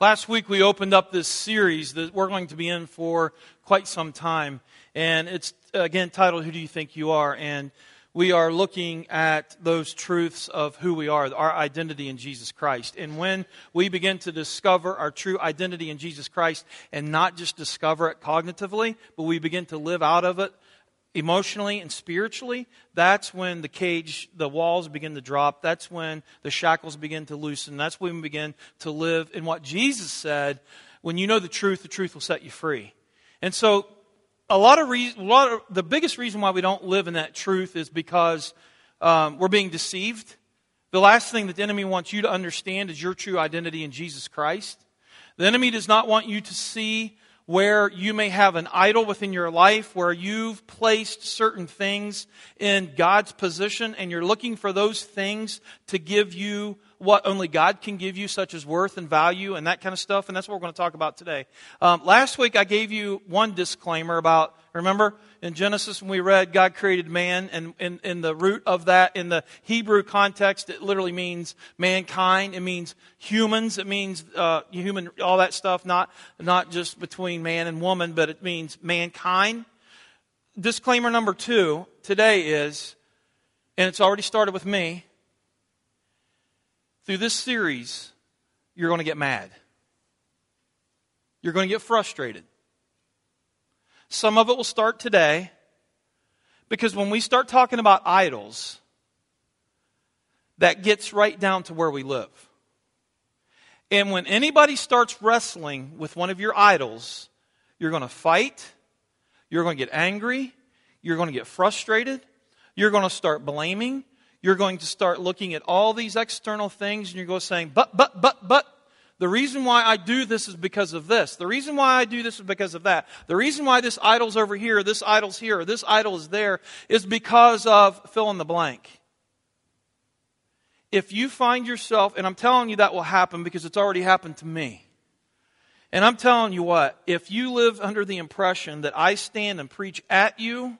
Last week we opened up this series that we're going to be in for quite some time. And it's, again, titled, Who Do You Think You Are? And we are looking at those truths of who we are, our identity in Jesus Christ. And when we begin to discover our true identity in Jesus Christ and not just discover it cognitively, but we begin to live out of it emotionally and spiritually, that's when the cage, the walls begin to drop. That's when the shackles begin to loosen. That's when we begin to live in what Jesus said when you know the truth, the truth will set you free. And so, a lot of reason, a lot of, the biggest reason why we don't live in that truth is because um, we're being deceived. The last thing that the enemy wants you to understand is your true identity in Jesus Christ. The enemy does not want you to see where you may have an idol within your life, where you've placed certain things in God's position, and you're looking for those things to give you what only God can give you, such as worth and value and that kind of stuff. And that's what we're going to talk about today. Um, last week I gave you one disclaimer about, remember, in Genesis when we read God created man, and in, in the root of that, in the Hebrew context, it literally means mankind. It means humans. It means uh, human, all that stuff, not, not just between man and woman, but it means mankind. Disclaimer number two today is, and it's already started with me, through this series, you're going to get mad. You're going to get frustrated. Some of it will start today because when we start talking about idols, that gets right down to where we live. And when anybody starts wrestling with one of your idols, you're going to fight, you're going to get angry, you're going to get frustrated, you're going to start blaming, you're going to start looking at all these external things, and you're going to saying, but, but, but, but, the reason why I do this is because of this. The reason why I do this is because of that. The reason why this idol's over here, this idol's here, this idol is there is because of fill in the blank. If you find yourself, and I'm telling you that will happen because it's already happened to me. And I'm telling you what, if you live under the impression that I stand and preach at you,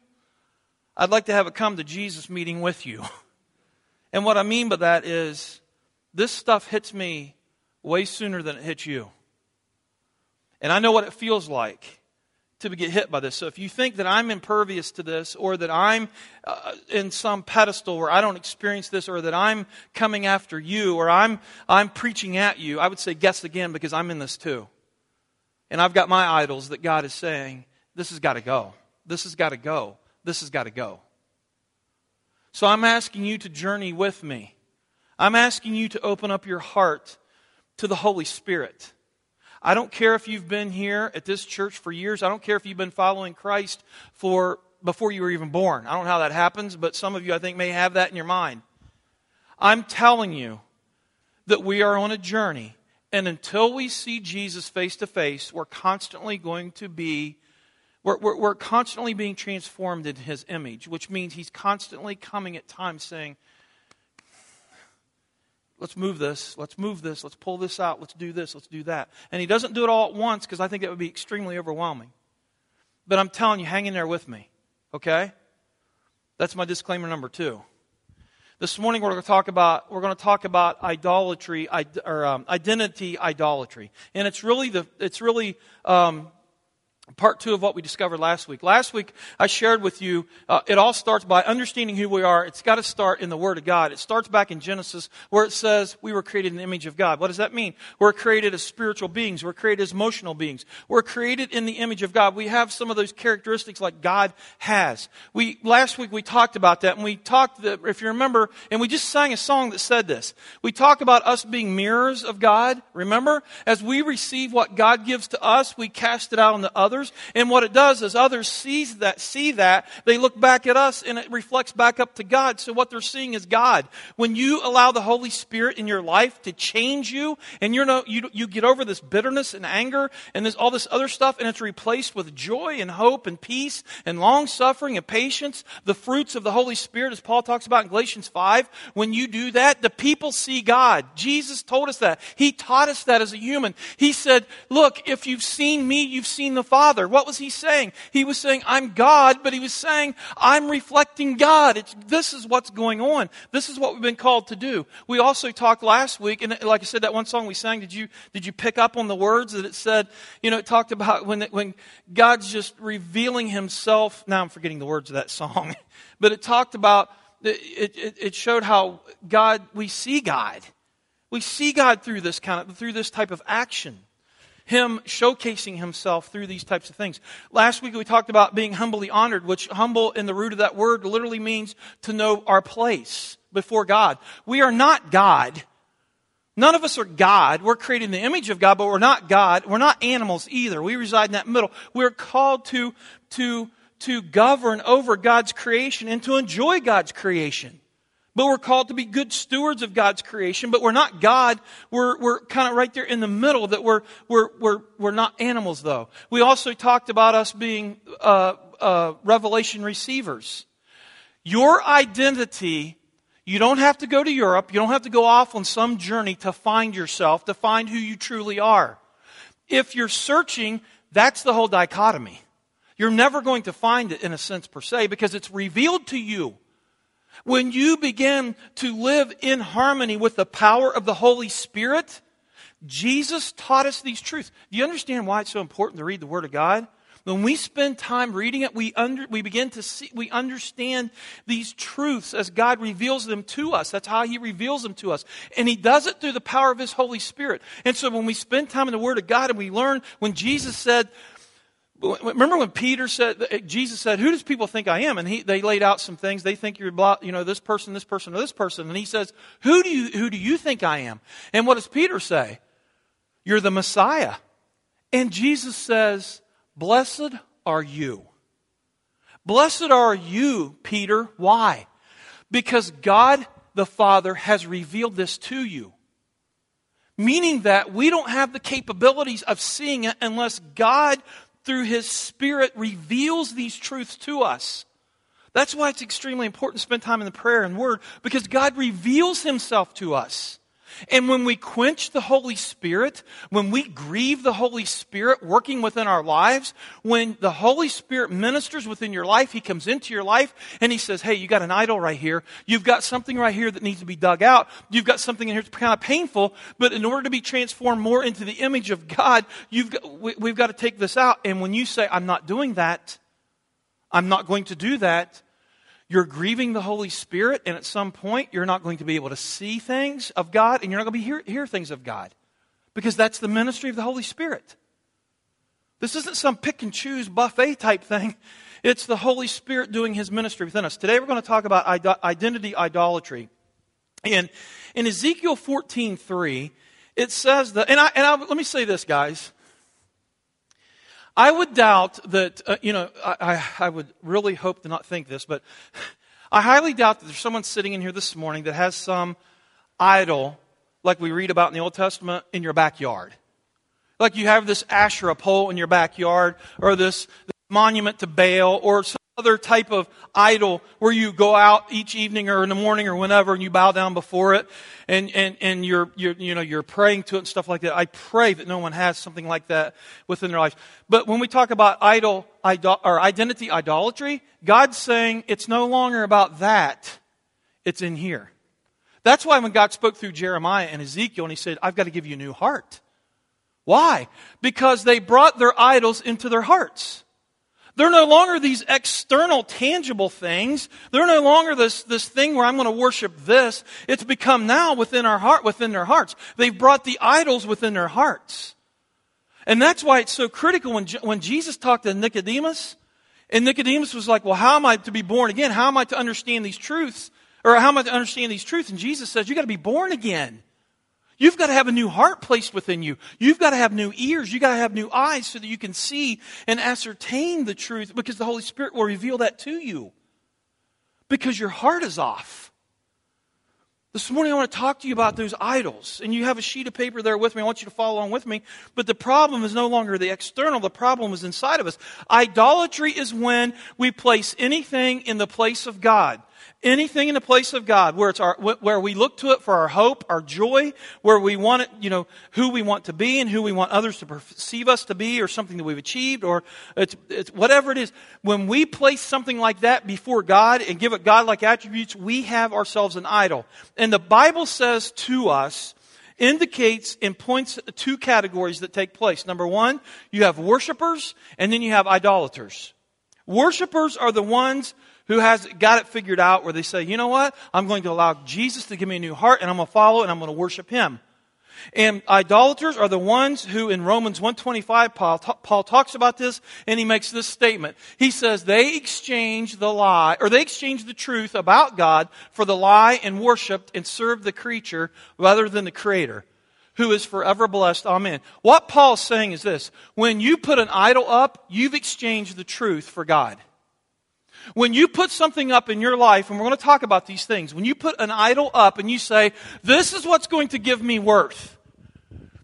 I'd like to have a come to Jesus meeting with you. And what I mean by that is this stuff hits me way sooner than it hits you. And I know what it feels like to get hit by this. So if you think that I'm impervious to this or that I'm uh, in some pedestal where I don't experience this or that I'm coming after you or I'm, I'm preaching at you, I would say guess again because I'm in this too. And I've got my idols that God is saying, this has got to go. This has got to go. This has got to go. So I'm asking you to journey with me. I'm asking you to open up your heart to the Holy Spirit. I don't care if you've been here at this church for years. I don't care if you've been following Christ for before you were even born. I don't know how that happens, but some of you I think may have that in your mind. I'm telling you that we are on a journey, and until we see Jesus face to face, we're constantly going to be we're, we're, we're, constantly being transformed in his image, which means he's constantly coming at times saying, let's move this, let's move this, let's pull this out, let's do this, let's do that. And he doesn't do it all at once because I think that would be extremely overwhelming. But I'm telling you, hang in there with me, okay? That's my disclaimer number two. This morning we're going to talk about we're going to talk about idolatry or um, identity idolatry, and it's really the it's really um, part two of what we discovered last week. Last week, I shared with you, uh, it all starts by understanding who we are. It's got to start in the Word of God. It starts back in Genesis where it says we were created in the image of God. What does that mean? We're created as spiritual beings. We're created as emotional beings. We're created in the image of God. We have some of those characteristics like God has. We, last week we talked about that and we talked, that, if you remember, and we just sang a song that said this. We talk about us being mirrors of God. Remember? As we receive what God gives to us, we cast it out on the others others. And what it does is others sees that, see that, they look back at us and it reflects back up to God. So what they're seeing is God. When you allow the Holy Spirit in your life to change you and you're no, you, you get over this bitterness and anger and this, all this other stuff and it's replaced with joy and hope and peace and long suffering and patience, the fruits of the Holy Spirit as Paul talks about in Galatians 5. When you do that, the people see God. Jesus told us that. He taught us that as a human. He said, look, if you've seen me, you've seen the Father. Father. What was he saying? He was saying, I'm God, but he was saying, I'm reflecting God. It's, this is what's going on. This is what we've been called to do. We also talked last week, and like I said, that one song we sang, did you, did you pick up on the words that it said, you know, it talked about when, when God's just revealing himself. Now I'm forgetting the words of that song, but it talked about, it, it, it showed how God, we see God. We see God through this kind of, through this type of action. Him showcasing himself through these types of things. Last week we talked about being humbly honored, which humble in the root of that word literally means to know our place before God. We are not God. None of us are God. We're created in the image of God, but we're not God. We're not animals either. We reside in that middle. We're called to, to, to govern over God's creation and to enjoy God's creation. But we're called to be good stewards of God's creation, but we're not God. We're, we're kind of right there in the middle that we're, we're, we're, we're not animals though. We also talked about us being, uh, uh, revelation receivers. Your identity, you don't have to go to Europe. You don't have to go off on some journey to find yourself, to find who you truly are. If you're searching, that's the whole dichotomy. You're never going to find it in a sense per se because it's revealed to you. When you begin to live in harmony with the power of the Holy Spirit, Jesus taught us these truths. Do you understand why it's so important to read the Word of God? When we spend time reading it, we, under, we begin to see, we understand these truths as God reveals them to us. That's how He reveals them to us. And He does it through the power of His Holy Spirit. And so when we spend time in the Word of God and we learn, when Jesus said, Remember when Peter said, eh, Jesus said, Who does people think I am? And he, they laid out some things. They think you're, you know, this person, this person, or this person. And he says, Who do you, who do you think I am? And what does Peter say? You're the Messiah. And Jesus says, Blessed are you. Blessed are you, Peter. Why? Because God the Father has revealed this to you. Meaning that we don't have the capabilities of seeing it unless God through His Spirit, reveals these truths to us. That's why it's extremely important to spend time in the prayer and word, because God reveals Himself to us. And when we quench the Holy Spirit, when we grieve the Holy Spirit working within our lives, when the Holy Spirit ministers within your life, He comes into your life and He says, Hey, you got an idol right here. You've got something right here that needs to be dug out. You've got something in here that's kind of painful, but in order to be transformed more into the image of God, you've got, we, we've got to take this out. And when you say, I'm not doing that, I'm not going to do that, you're grieving the Holy Spirit, and at some point, you're not going to be able to see things of God, and you're not going to be hear, hear things of God. Because that's the ministry of the Holy Spirit. This isn't some pick and choose buffet type thing. It's the Holy Spirit doing His ministry within us. Today we're going to talk about identity idolatry. And in Ezekiel 14:3, it says that, and, I, and I, let me say this, guys. I would doubt that, uh, you know, I, I would really hope to not think this, but I highly doubt that there's someone sitting in here this morning that has some idol, like we read about in the Old Testament, in your backyard. Like you have this Asherah pole in your backyard, or this, this monument to Baal, or some other type of idol where you go out each evening or in the morning or whenever and you bow down before it and, and, and you're, you're, you know, you're praying to it and stuff like that. I pray that no one has something like that within their life. But when we talk about idol, idol or identity idolatry, God's saying it's no longer about that. It's in here. That's why when God spoke through Jeremiah and Ezekiel and he said, I've got to give you a new heart. Why? Because they brought their idols into their hearts. They're no longer these external, tangible things. They're no longer this, this thing where I'm going to worship this. It's become now within our heart, within their hearts. They've brought the idols within their hearts. And that's why it's so critical when, when Jesus talked to Nicodemus, and Nicodemus was like, well, how am I to be born again? How am I to understand these truths? Or how am I to understand these truths? And Jesus says, you got to be born again. You've got to have a new heart placed within you. You've got to have new ears. You've got to have new eyes so that you can see and ascertain the truth because the Holy Spirit will reveal that to you. Because your heart is off. This morning I want to talk to you about those idols. And you have a sheet of paper there with me. I want you to follow along with me. But the problem is no longer the external, the problem is inside of us. Idolatry is when we place anything in the place of God. anything in the place of God where it's our, where we look to it for our hope, our joy, where we want it, you know, who we want to be and who we want others to perceive us to be or something that we've achieved or it's, it's whatever it is. When we place something like that before God and give it God-like attributes, we have ourselves an idol. And the Bible says to us, indicates and points two categories that take place. Number one, you have worshipers and then you have idolaters. Worshippers are the ones who has got it figured out where they say, you know what? I'm going to allow Jesus to give me a new heart and I'm going to follow and I'm going to worship him. And idolaters are the ones who in Romans 125, Paul, Paul talks about this and he makes this statement. He says they exchange the lie, or they exchange the truth about God for the lie and worshiped and served the creature rather than the creator who is forever blessed. Amen. What Paul's saying is this. When you put an idol up, you've exchanged the truth for God. When you put something up in your life, and we're going to talk about these things, when you put an idol up and you say, this is what's going to give me worth.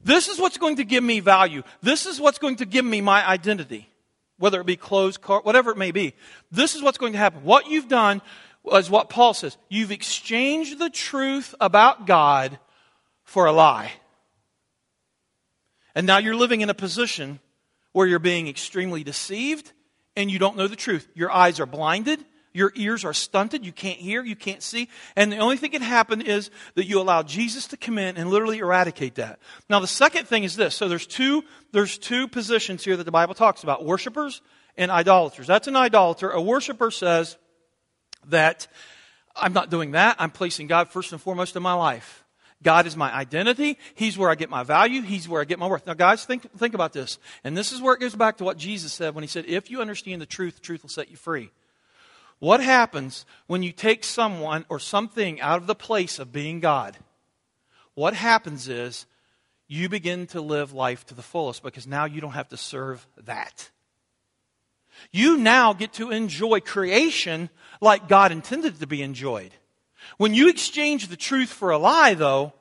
This is what's going to give me value. This is what's going to give me my identity. Whether it be clothes, car, whatever it may be. This is what's going to happen. What you've done is what Paul says. You've exchanged the truth about God for a lie. And now you're living in a position where you're being extremely deceived and you don't know the truth. Your eyes are blinded. Your ears are stunted. You can't hear. You can't see. And the only thing that can happen is that you allow Jesus to come in and literally eradicate that. Now, the second thing is this. So there's two, there's two positions here that the Bible talks about. Worshippers and idolaters. That's an idolater. A worshiper says that I'm not doing that. I'm placing God first and foremost in my life. God is my identity. He's where I get my value. He's where I get my worth. Now, guys, think, think about this. And this is where it goes back to what Jesus said when he said, If you understand the truth, the truth will set you free. What happens when you take someone or something out of the place of being God? What happens is you begin to live life to the fullest because now you don't have to serve that. You now get to enjoy creation like God intended to be enjoyed. When you exchange the truth for a lie, though,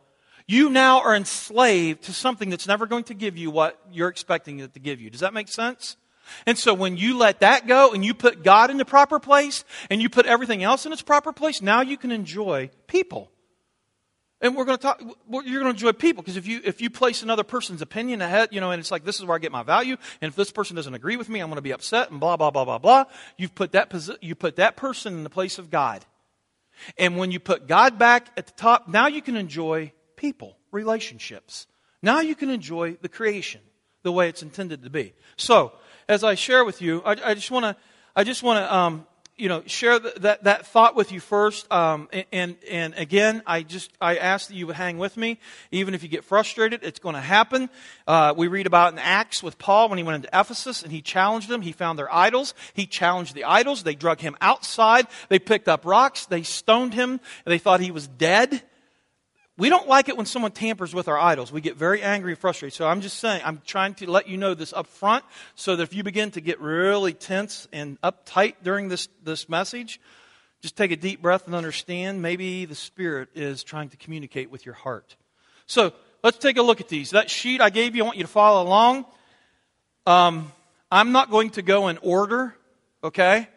you now are enslaved to something that's never going to give you what you're expecting it to give you. Does that make sense? And so when you let that go and you put God in the proper place and you put everything else in its proper place, now you can enjoy people. And we're going to talk, you're going to enjoy people because if you, if you place another person's opinion ahead, you know, and it's like, this is where I get my value. And if this person doesn't agree with me, I'm going to be upset and blah, blah, blah, blah, blah. You've put that, you put that person in the place of God. And when you put God back at the top, now you can enjoy people, relationships. Now you can enjoy the creation the way it's intended to be. So, as I share with you, I, just want to, I just want to, um, you know, share the, that, that thought with you first. Um, and, and again, I just, I ask that you would hang with me. Even if you get frustrated, it's going to happen. Uh, we read about in Acts with Paul when he went into Ephesus and he challenged them. He found their idols. He challenged the idols. They drug him outside. They picked up rocks. They stoned him. They thought he was dead. We don't like it when someone tampers with our idols. We get very angry and frustrated. So I'm just saying, I'm trying to let you know this up front so that if you begin to get really tense and uptight during this, this message, just take a deep breath and understand maybe the Spirit is trying to communicate with your heart. So let's take a look at these. That sheet I gave you, I want you to follow along. Um, I'm not going to go in order, okay?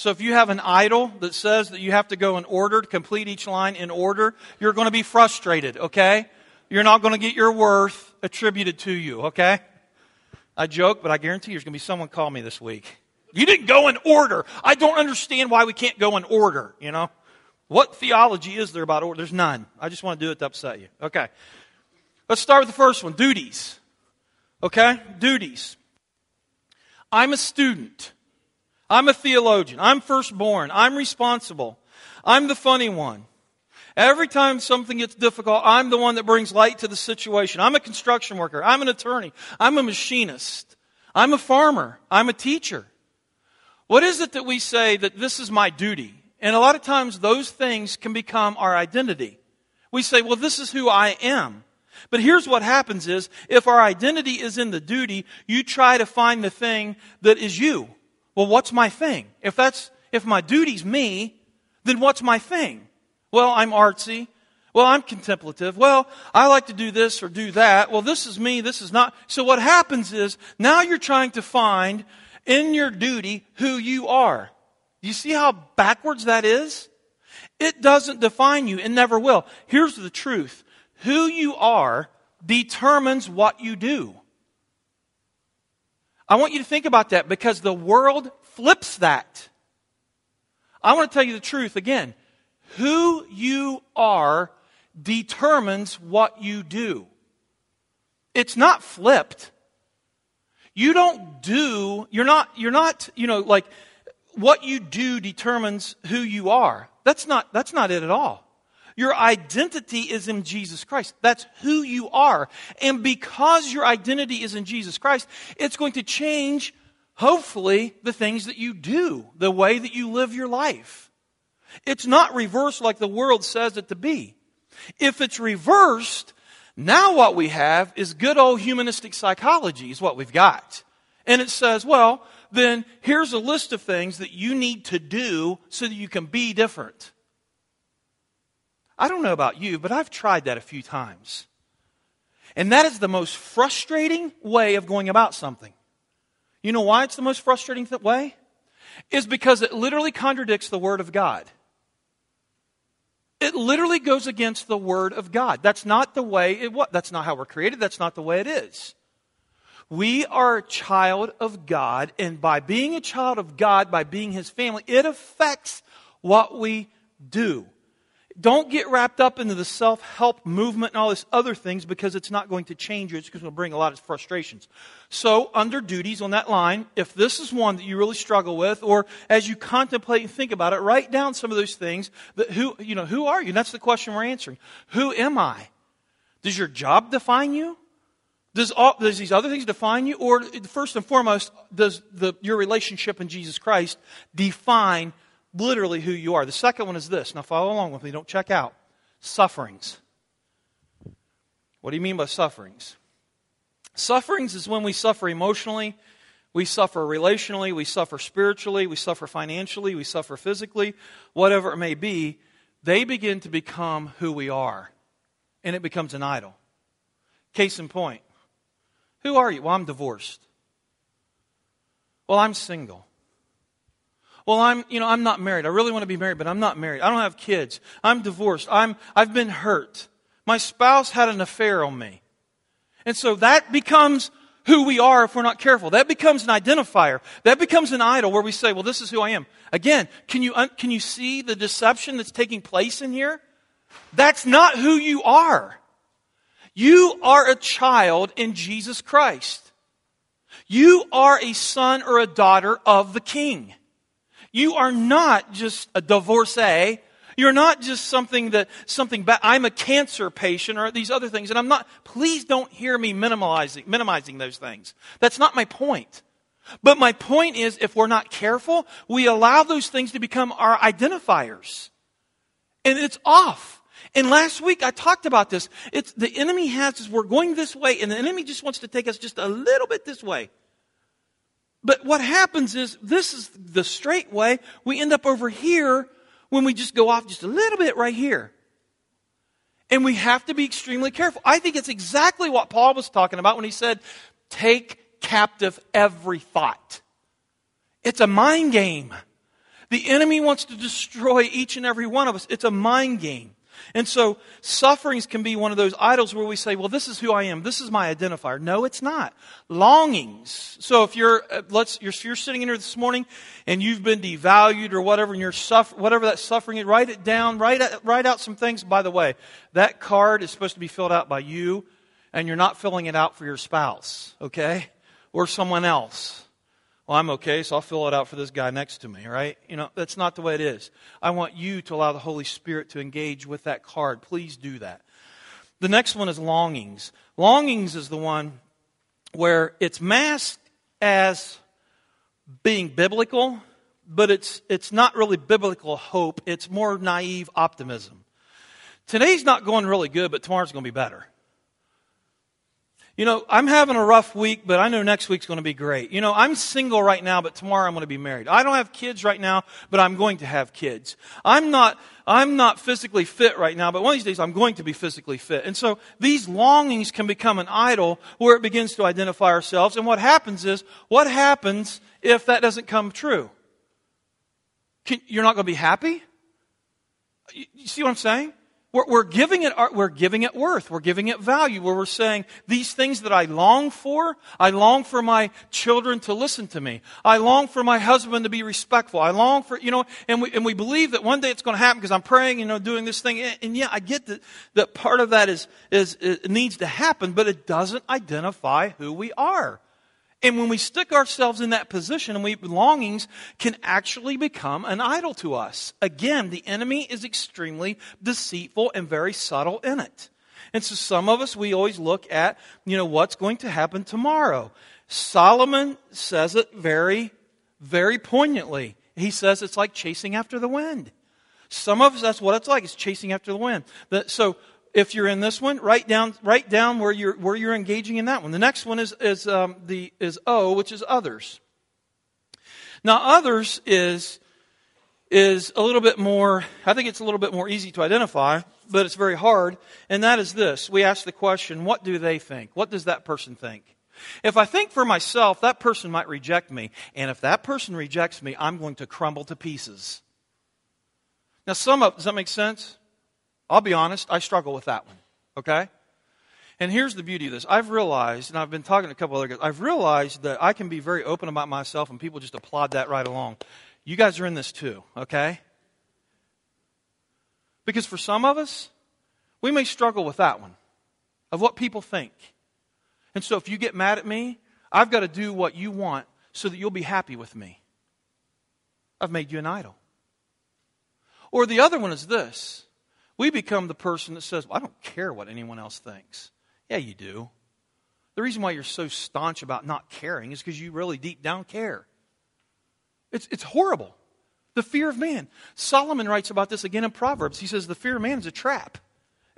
So if you have an idol that says that you have to go in order to complete each line in order, you're going to be frustrated, okay? You're not going to get your worth attributed to you, okay? I joke, but I guarantee there's going to be someone call me this week. You didn't go in order. I don't understand why we can't go in order, you know? What theology is there about order? There's none. I just want to do it to upset you. Okay. Let's start with the first one duties. Okay? Duties. I'm a student. I'm a theologian. I'm firstborn. I'm responsible. I'm the funny one. Every time something gets difficult, I'm the one that brings light to the situation. I'm a construction worker. I'm an attorney. I'm a machinist. I'm a farmer. I'm a teacher. What is it that we say that this is my duty? And a lot of times those things can become our identity. We say, well, this is who I am. But here's what happens is, if our identity is in the duty, you try to find the thing that is you. Well, what's my thing? If that's, if my duty's me, then what's my thing? Well, I'm artsy. Well, I'm contemplative. Well, I like to do this or do that. Well, this is me. This is not. So what happens is now you're trying to find in your duty who you are. You see how backwards that is? It doesn't define you and never will. Here's the truth. Who you are determines what you do. I want you to think about that because the world flips that. I want to tell you the truth again. Who you are determines what you do. It's not flipped. You don't do, you're not, you're not, you know, like what you do determines who you are. That's not, that's not it at all. Your identity is in Jesus Christ. That's who you are. And because your identity is in Jesus Christ, it's going to change, hopefully, the things that you do, the way that you live your life. It's not reversed like the world says it to be. If it's reversed, now what we have is good old humanistic psychology is what we've got. And it says, well, then here's a list of things that you need to do so that you can be different. I don't know about you, but I've tried that a few times. And that is the most frustrating way of going about something. You know why it's the most frustrating way? Is because it literally contradicts the Word of God. It literally goes against the Word of God. That's not the way it was. That's not how we're created. That's not the way it is. We are a child of God, and by being a child of God, by being His family, it affects what we do. Don't get wrapped up into the self help movement and all these other things because it's not going to change you. It's going to bring a lot of frustrations. So, under duties on that line, if this is one that you really struggle with, or as you contemplate and think about it, write down some of those things. That who, you know, who are you? And that's the question we're answering. Who am I? Does your job define you? Does, all, does these other things define you? Or first and foremost, does the, your relationship in Jesus Christ define literally who you are? The second one is this. Now follow along with me. Don't check out. Sufferings. What do you mean by sufferings? Sufferings is when we suffer emotionally, we suffer relationally, we suffer spiritually, we suffer financially, we suffer physically, whatever it may be. They begin to become who we are, and it becomes an idol. Case in point who are you? Well, I'm divorced. Well, I'm single. Well, I'm, you know, I'm not married. I really want to be married, but I'm not married. I don't have kids. I'm divorced. I'm, I've been hurt. My spouse had an affair on me. And so that becomes who we are if we're not careful. That becomes an identifier. That becomes an idol where we say, well, this is who I am. Again, can you, can you see the deception that's taking place in here? That's not who you are. You are a child in Jesus Christ. You are a son or a daughter of the king. You are not just a divorcee. You're not just something that, something bad. I'm a cancer patient or these other things. And I'm not, please don't hear me minimizing, minimizing those things. That's not my point. But my point is, if we're not careful, we allow those things to become our identifiers. And it's off. And last week I talked about this. It's the enemy has us, we're going this way, and the enemy just wants to take us just a little bit this way. But what happens is this is the straight way. We end up over here when we just go off just a little bit right here. And we have to be extremely careful. I think it's exactly what Paul was talking about when he said, take captive every thought. It's a mind game. The enemy wants to destroy each and every one of us. It's a mind game. And so sufferings can be one of those idols where we say, well, this is who I am. This is my identifier. No, it's not. Longings. So if you're, uh, let's, you're, you're sitting in here this morning and you've been devalued or whatever and you're suffer, whatever that suffering is, write it down, write, write out some things. By the way, that card is supposed to be filled out by you and you're not filling it out for your spouse, okay? Or someone else well, I'm okay, so I'll fill it out for this guy next to me, right? You know, that's not the way it is. I want you to allow the Holy Spirit to engage with that card. Please do that. The next one is longings. Longings is the one where it's masked as being biblical, but it's, it's not really biblical hope. It's more naive optimism. Today's not going really good, but tomorrow's going to be better. You know, I'm having a rough week, but I know next week's going to be great. You know, I'm single right now, but tomorrow I'm going to be married. I don't have kids right now, but I'm going to have kids. I'm not, I'm not physically fit right now, but one of these days I'm going to be physically fit. And so these longings can become an idol where it begins to identify ourselves. And what happens is, what happens if that doesn't come true? Can, you're not going to be happy? You see what I'm saying? We're, we're, giving it, we're giving it worth. We're giving it value where we're saying these things that I long for, I long for my children to listen to me. I long for my husband to be respectful. I long for, you know, and we, and we believe that one day it's going to happen because I'm praying, you know, doing this thing. And, and yeah, I get that, that part of that is, is, needs to happen, but it doesn't identify who we are. And when we stick ourselves in that position and we longings can actually become an idol to us. Again, the enemy is extremely deceitful and very subtle in it. And so some of us, we always look at, you know, what's going to happen tomorrow. Solomon says it very, very poignantly. He says it's like chasing after the wind. Some of us, that's what it's like. It's chasing after the wind. So if you're in this one, write down, write down where you're, where you're engaging in that one. The next one is, is, um, the, is O, which is others. Now, others is, is a little bit more, I think it's a little bit more easy to identify, but it's very hard. And that is this. We ask the question, what do they think? What does that person think? If I think for myself, that person might reject me. And if that person rejects me, I'm going to crumble to pieces. Now, some of, does that make sense? I'll be honest, I struggle with that one. Okay? And here's the beauty of this. I've realized, and I've been talking to a couple other guys, I've realized that I can be very open about myself and people just applaud that right along. You guys are in this too, okay? Because for some of us, we may struggle with that one of what people think. And so if you get mad at me, I've got to do what you want so that you'll be happy with me. I've made you an idol. Or the other one is this we become the person that says, well, I don't care what anyone else thinks. Yeah, you do. The reason why you're so staunch about not caring is because you really deep down care. It's, it's horrible. The fear of man. Solomon writes about this again in Proverbs. He says, The fear of man is a trap.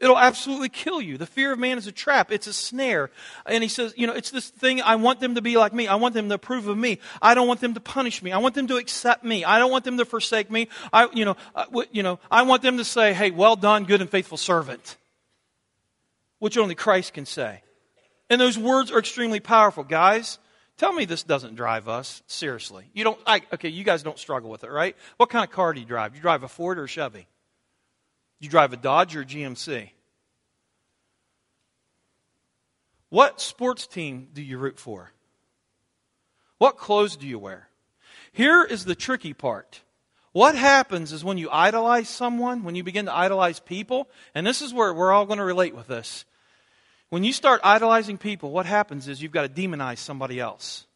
It'll absolutely kill you. The fear of man is a trap. It's a snare. And he says, you know, it's this thing, I want them to be like me. I want them to approve of me. I don't want them to punish me. I want them to accept me. I don't want them to forsake me. I, you know, uh, you know, I want them to say, hey, well done, good and faithful servant. Which only Christ can say. And those words are extremely powerful. Guys, tell me this doesn't drive us. Seriously. You don't, I, okay, you guys don't struggle with it, right? What kind of car do you drive? You drive a Ford or a Chevy? You drive a Dodge or a GMC? What sports team do you root for? What clothes do you wear? Here is the tricky part. What happens is when you idolize someone, when you begin to idolize people, and this is where we're all going to relate with this. When you start idolizing people, what happens is you've got to demonize somebody else.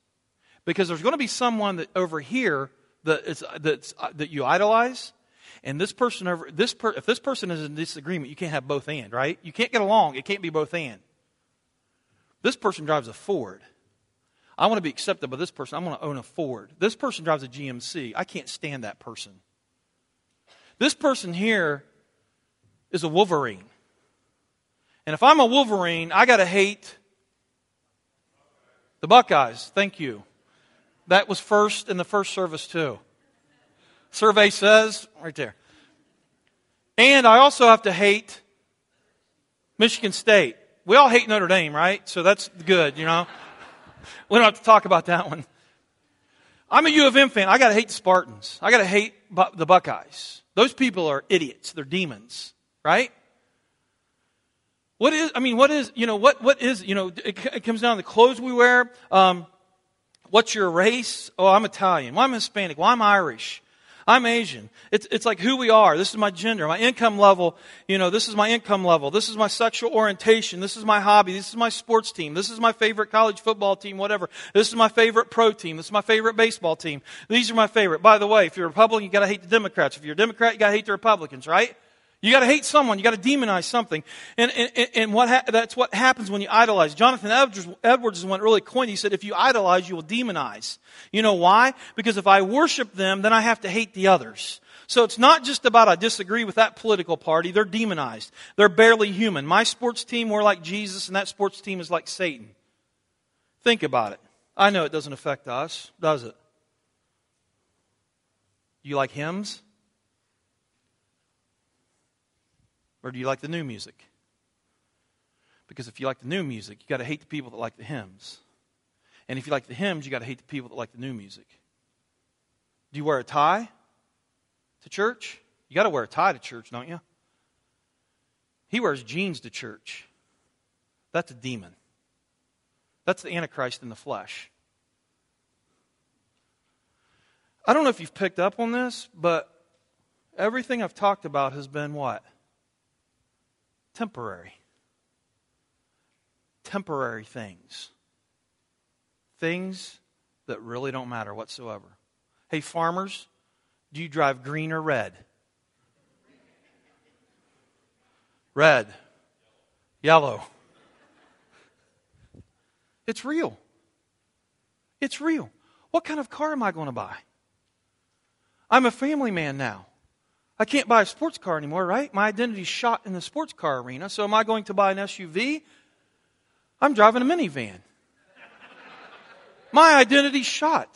Because there's going to be someone that over here that, is, that you idolize, and this person over this per, if this person is in disagreement, you can't have both and, right? You can't get along. It can't be both and. This person drives a Ford. I want to be accepted by this person. I want to own a Ford. This person drives a GMC. I can't stand that person. This person here is a Wolverine. And if I'm a Wolverine, I got to hate the Buckeyes. Thank you. That was first in the first service, too. Survey says, right there. And I also have to hate Michigan State. We all hate Notre Dame, right? So that's good, you know. we don't have to talk about that one. I'm a U of M fan. I got to hate the Spartans. I got to hate the Buckeyes. Those people are idiots. They're demons, right? What is, I mean, what is, you know, what, what is, you know, it, it comes down to the clothes we wear. Um, what's your race? Oh, I'm Italian. Well, I'm Hispanic. Well, I'm Irish. I'm Asian. It's, it's like who we are. This is my gender, my income level. You know, this is my income level. This is my sexual orientation. This is my hobby. This is my sports team. This is my favorite college football team, whatever. This is my favorite pro team. This is my favorite baseball team. These are my favorite. By the way, if you're a Republican, you gotta hate the Democrats. If you're a Democrat, you gotta hate the Republicans, right? You got to hate someone. You got to demonize something. And, and, and what ha- that's what happens when you idolize. Jonathan Edwards, Edwards is one really coined. He said, if you idolize, you will demonize. You know why? Because if I worship them, then I have to hate the others. So it's not just about I disagree with that political party. They're demonized. They're barely human. My sports team, we're like Jesus, and that sports team is like Satan. Think about it. I know it doesn't affect us, does it? You like hymns? Or do you like the new music? Because if you like the new music, you got to hate the people that like the hymns. And if you like the hymns, you got to hate the people that like the new music. Do you wear a tie to church? You got to wear a tie to church, don't you? He wears jeans to church. That's a demon. That's the Antichrist in the flesh. I don't know if you've picked up on this, but everything I've talked about has been what? Temporary. Temporary things. Things that really don't matter whatsoever. Hey, farmers, do you drive green or red? Red. Yellow. It's real. It's real. What kind of car am I going to buy? I'm a family man now. I can't buy a sports car anymore, right? My identity's shot in the sports car arena. So am I going to buy an SUV? I'm driving a minivan. My identity's shot.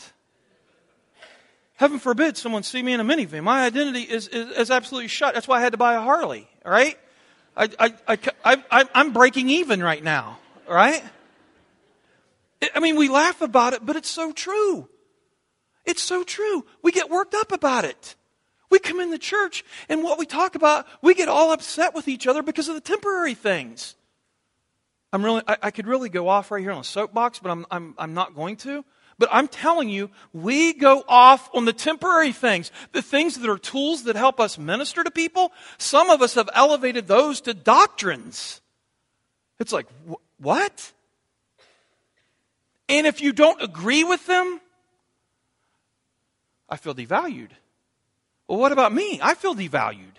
Heaven forbid someone see me in a minivan. My identity is, is, is absolutely shut. That's why I had to buy a Harley, right? I, I, I, I, I'm breaking even right now, right? I mean, we laugh about it, but it's so true. It's so true. We get worked up about it. We come in the church, and what we talk about, we get all upset with each other because of the temporary things. I'm really, I, I could really go off right here on a soapbox, but I'm, I'm, I'm not going to. But I'm telling you, we go off on the temporary things, the things that are tools that help us minister to people. Some of us have elevated those to doctrines. It's like, wh- what? And if you don't agree with them, I feel devalued. Well, what about me? I feel devalued.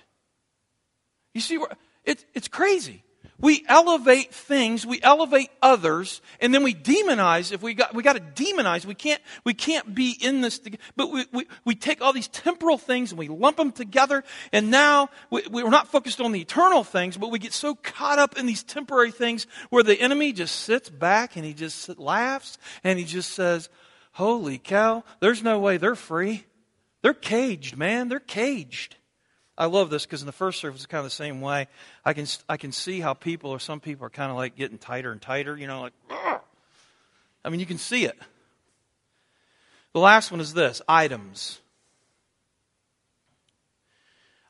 You see, it's, it's crazy. We elevate things, we elevate others, and then we demonize. If we got, we got to demonize. We can't, we can't be in this. But we, we, we take all these temporal things and we lump them together, and now we, we're not focused on the eternal things, but we get so caught up in these temporary things where the enemy just sits back and he just laughs and he just says, Holy cow, there's no way they're free. They're caged, man. They're caged. I love this because in the first service, it's kind of the same way. I can, I can see how people, or some people, are kind of like getting tighter and tighter, you know, like, Ugh! I mean, you can see it. The last one is this items.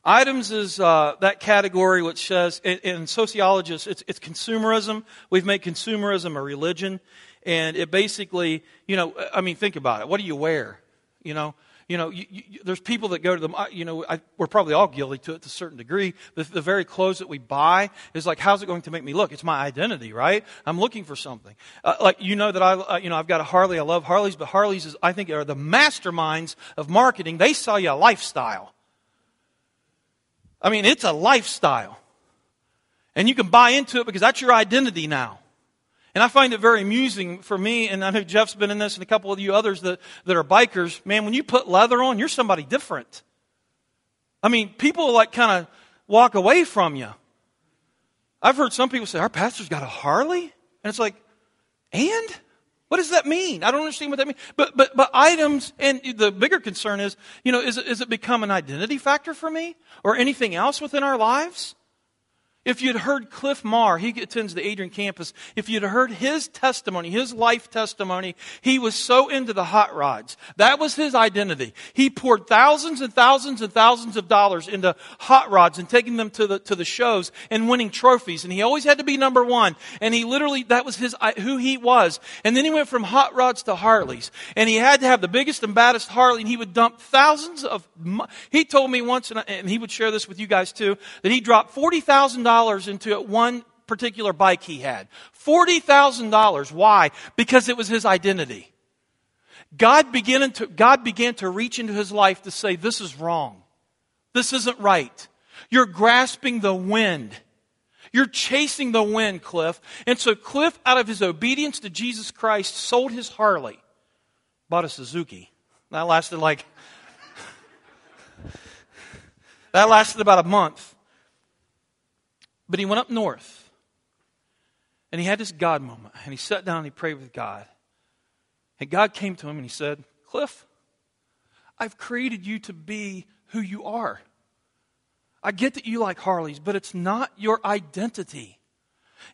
Items is uh, that category which says, in, in sociologists, it's, it's consumerism. We've made consumerism a religion. And it basically, you know, I mean, think about it. What do you wear? You know, you know, you, you, there's people that go to the, you know, I, we're probably all guilty to it to a certain degree. The, the very clothes that we buy is like, how's it going to make me look? It's my identity, right? I'm looking for something. Uh, like, you know that I, uh, you know, I've got a Harley. I love Harleys, but Harleys is, I think, are the masterminds of marketing. They sell you a lifestyle. I mean, it's a lifestyle. And you can buy into it because that's your identity now. And I find it very amusing for me, and I know Jeff's been in this and a couple of you others that, that are bikers. Man, when you put leather on, you're somebody different. I mean, people like kind of walk away from you. I've heard some people say, Our pastor's got a Harley? And it's like, and? What does that mean? I don't understand what that means. But, but, but items, and the bigger concern is, you know, is is it become an identity factor for me? Or anything else within our lives? If you'd heard Cliff Marr, he attends the Adrian campus, if you'd heard his testimony, his life testimony, he was so into the hot rods. That was his identity. He poured thousands and thousands and thousands of dollars into hot rods and taking them to the, to the shows and winning trophies. And he always had to be number one. And he literally, that was his, who he was. And then he went from hot rods to Harleys. And he had to have the biggest and baddest Harley and he would dump thousands of, he told me once, and he would share this with you guys too, that he dropped $40,000 into one particular bike he had. $40,000. Why? Because it was his identity. God began, to, God began to reach into his life to say, This is wrong. This isn't right. You're grasping the wind. You're chasing the wind, Cliff. And so Cliff, out of his obedience to Jesus Christ, sold his Harley, bought a Suzuki. That lasted like, that lasted about a month. But he went up north and he had this God moment. And he sat down and he prayed with God. And God came to him and he said, Cliff, I've created you to be who you are. I get that you like Harleys, but it's not your identity.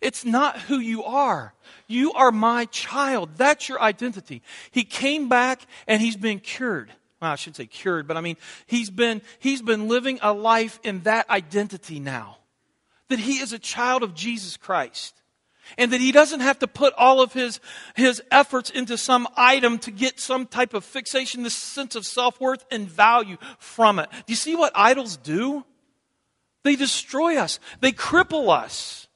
It's not who you are. You are my child. That's your identity. He came back and he's been cured. well, I shouldn't say cured, but I mean, he's been, he's been living a life in that identity now. That he is a child of Jesus Christ. And that he doesn't have to put all of his, his efforts into some item to get some type of fixation, this sense of self worth and value from it. Do you see what idols do? They destroy us. They cripple us.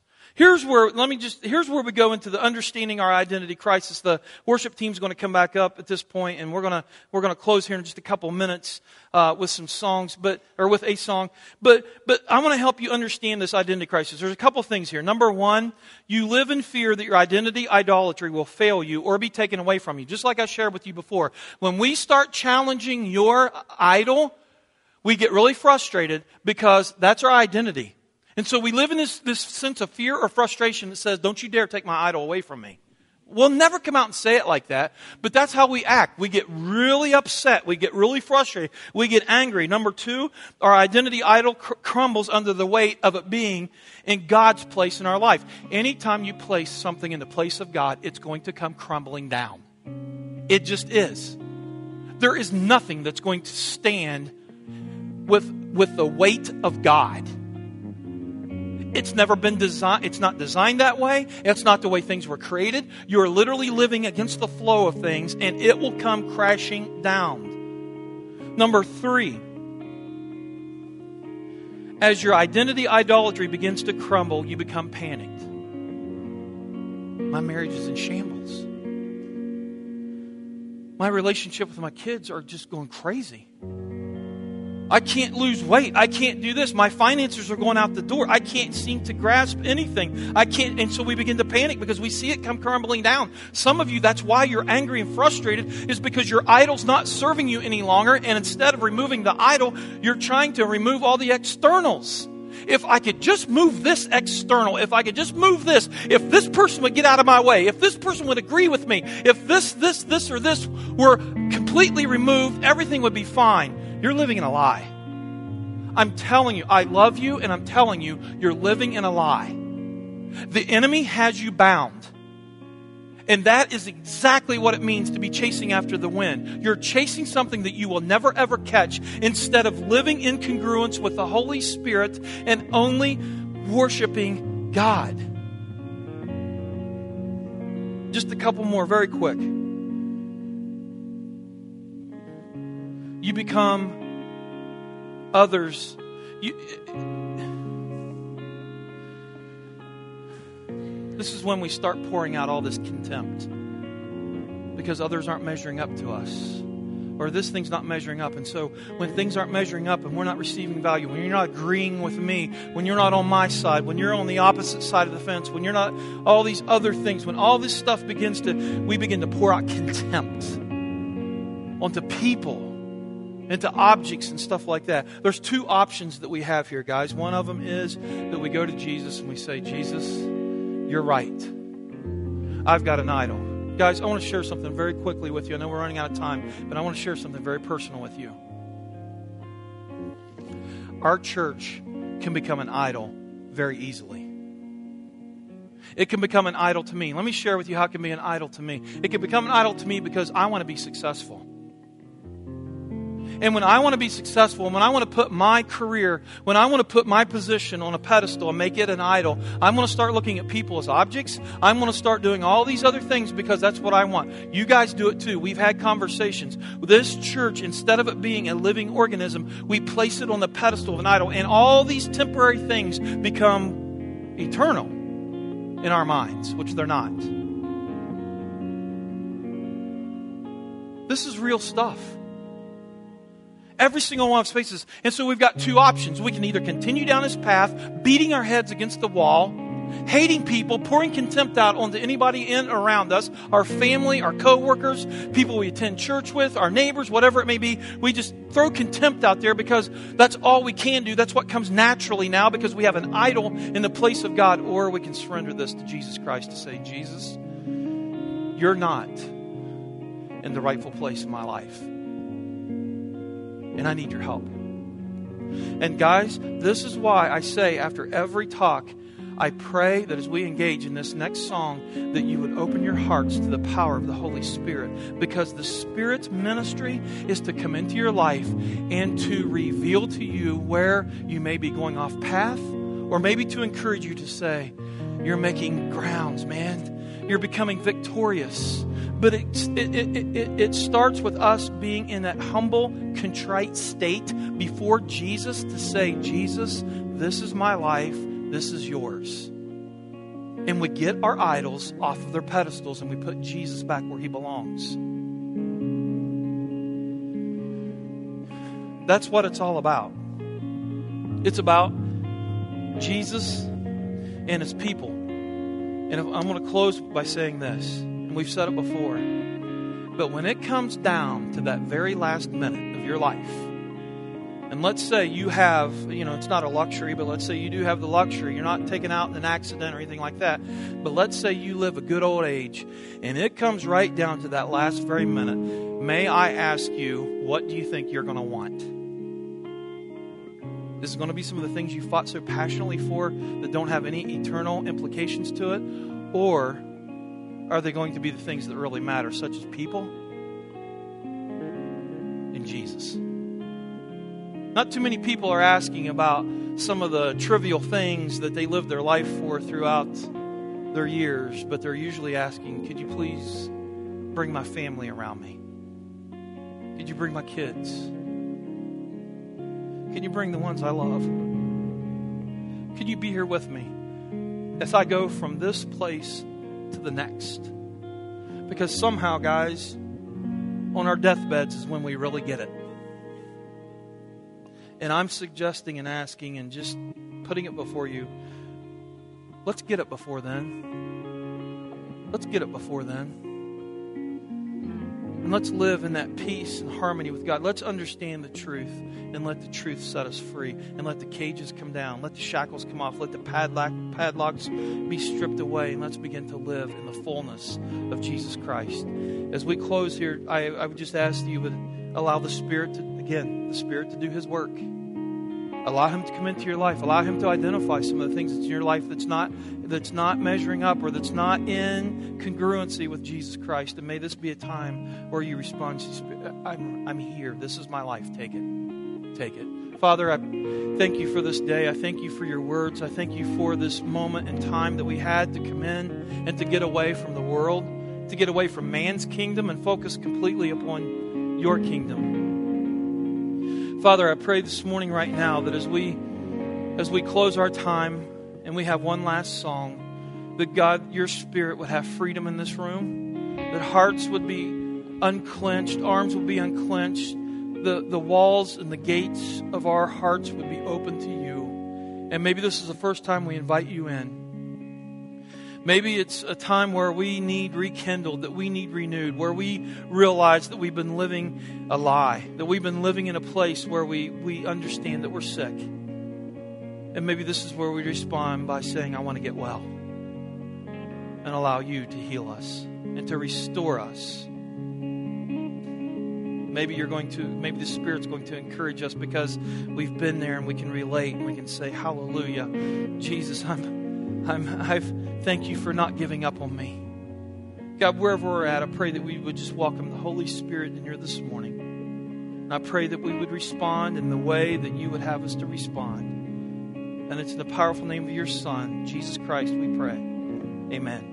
Here's where, let me just, here's where we go into the understanding our identity crisis. The worship team's going to come back up at this point, and we're going to, we're going to close here in just a couple minutes, uh, with some songs, but, or with a song. But, but I want to help you understand this identity crisis. There's a couple things here. Number one, you live in fear that your identity idolatry will fail you or be taken away from you. Just like I shared with you before. When we start challenging your idol, we get really frustrated because that's our identity. And so we live in this, this sense of fear or frustration that says, Don't you dare take my idol away from me. We'll never come out and say it like that, but that's how we act. We get really upset. We get really frustrated. We get angry. Number two, our identity idol cr- crumbles under the weight of it being in God's place in our life. Anytime you place something in the place of God, it's going to come crumbling down. It just is. There is nothing that's going to stand with, with the weight of God. It's never been designed, it's not designed that way. It's not the way things were created. You're literally living against the flow of things and it will come crashing down. Number three, as your identity idolatry begins to crumble, you become panicked. My marriage is in shambles. My relationship with my kids are just going crazy. I can't lose weight. I can't do this. My finances are going out the door. I can't seem to grasp anything. I can't. And so we begin to panic because we see it come crumbling down. Some of you, that's why you're angry and frustrated, is because your idol's not serving you any longer. And instead of removing the idol, you're trying to remove all the externals. If I could just move this external, if I could just move this, if this person would get out of my way, if this person would agree with me, if this, this, this, or this were completely removed, everything would be fine. You're living in a lie. I'm telling you, I love you, and I'm telling you, you're living in a lie. The enemy has you bound. And that is exactly what it means to be chasing after the wind. You're chasing something that you will never ever catch instead of living in congruence with the Holy Spirit and only worshiping God. Just a couple more, very quick. You become others. You, this is when we start pouring out all this contempt because others aren't measuring up to us or this thing's not measuring up. And so when things aren't measuring up and we're not receiving value, when you're not agreeing with me, when you're not on my side, when you're on the opposite side of the fence, when you're not all these other things, when all this stuff begins to, we begin to pour out contempt onto people into objects and stuff like that. There's two options that we have here, guys. One of them is that we go to Jesus and we say, Jesus, you're right. I've got an idol. Guys, I want to share something very quickly with you. I know we're running out of time, but I want to share something very personal with you. Our church can become an idol very easily. It can become an idol to me. Let me share with you how it can be an idol to me. It can become an idol to me because I want to be successful. And when I want to be successful, when I want to put my career, when I want to put my position on a pedestal and make it an idol, I'm going to start looking at people as objects. I'm going to start doing all these other things because that's what I want. You guys do it too. We've had conversations. This church, instead of it being a living organism, we place it on the pedestal of an idol. And all these temporary things become eternal in our minds, which they're not. This is real stuff every single one of spaces. And so we've got two options. We can either continue down this path, beating our heads against the wall, hating people, pouring contempt out onto anybody in around us, our family, our coworkers, people we attend church with, our neighbors, whatever it may be. We just throw contempt out there because that's all we can do. That's what comes naturally now because we have an idol in the place of God. Or we can surrender this to Jesus Christ to say, Jesus, you're not in the rightful place in my life and I need your help. And guys, this is why I say after every talk, I pray that as we engage in this next song, that you would open your hearts to the power of the Holy Spirit. Because the Spirit's ministry is to come into your life and to reveal to you where you may be going off path, or maybe to encourage you to say, You're making grounds, man. You're becoming victorious. But it, it, it, it, starts with us being in that humble, contrite state before Jesus to say, Jesus, this is my life. This is yours. And we get our idols off of their pedestals and we put Jesus back where he belongs. That's what it's all about. It's about Jesus and his people. And I'm going to close by saying this, and we've said it before. But when it comes down to that very last minute of your life, and let's say you have, you know, it's not a luxury, but let's say you do have the luxury. You're not taken out in an accident or anything like that. But let's say you live a good old age and it comes right down to that last very minute. May I ask you, what do you think you're going to want? This is going to be some of the things you fought so passionately for that don't have any eternal implications to it? Or are they going to be the things that really matter, such as people and Jesus? Not too many people are asking about some of the trivial things that they live their life for throughout their years, but they're usually asking, Could you please bring my family around me? Could you bring my kids? Could you bring the ones I love? Could you be here with me as I go from this place to the next? Because somehow, guys, on our deathbeds is when we really get it. And I'm suggesting and asking and just putting it before you. Let's get it before then. Let's get it before then. And let's live in that peace and harmony with God. Let's understand the truth and let the truth set us free. And let the cages come down. Let the shackles come off. Let the padlock, padlocks be stripped away. And let's begin to live in the fullness of Jesus Christ. As we close here, I, I would just ask you would allow the Spirit to, again, the Spirit to do His work. Allow Him to come into your life. Allow Him to identify some of the things that's in your life that's not that's not measuring up or that's not in congruency with Jesus Christ. And may this be a time where you respond I'm, I'm here. This is my life. Take it. Take it. Father, I thank you for this day. I thank you for your words. I thank you for this moment in time that we had to come in and to get away from the world, to get away from man's kingdom and focus completely upon your kingdom. Father, I pray this morning right now that as we as we close our time and we have one last song, that God, your spirit would have freedom in this room, that hearts would be unclenched, arms would be unclenched, the, the walls and the gates of our hearts would be open to you. And maybe this is the first time we invite you in. Maybe it's a time where we need rekindled, that we need renewed, where we realize that we've been living a lie, that we've been living in a place where we, we understand that we're sick. And maybe this is where we respond by saying, I want to get well. And allow you to heal us and to restore us. Maybe you're going to, maybe the Spirit's going to encourage us because we've been there and we can relate and we can say, Hallelujah. Jesus, I'm, I'm, I've, Thank you for not giving up on me. God, wherever we're at, I pray that we would just welcome the Holy Spirit in here this morning. And I pray that we would respond in the way that you would have us to respond. And it's in the powerful name of your Son, Jesus Christ, we pray. Amen.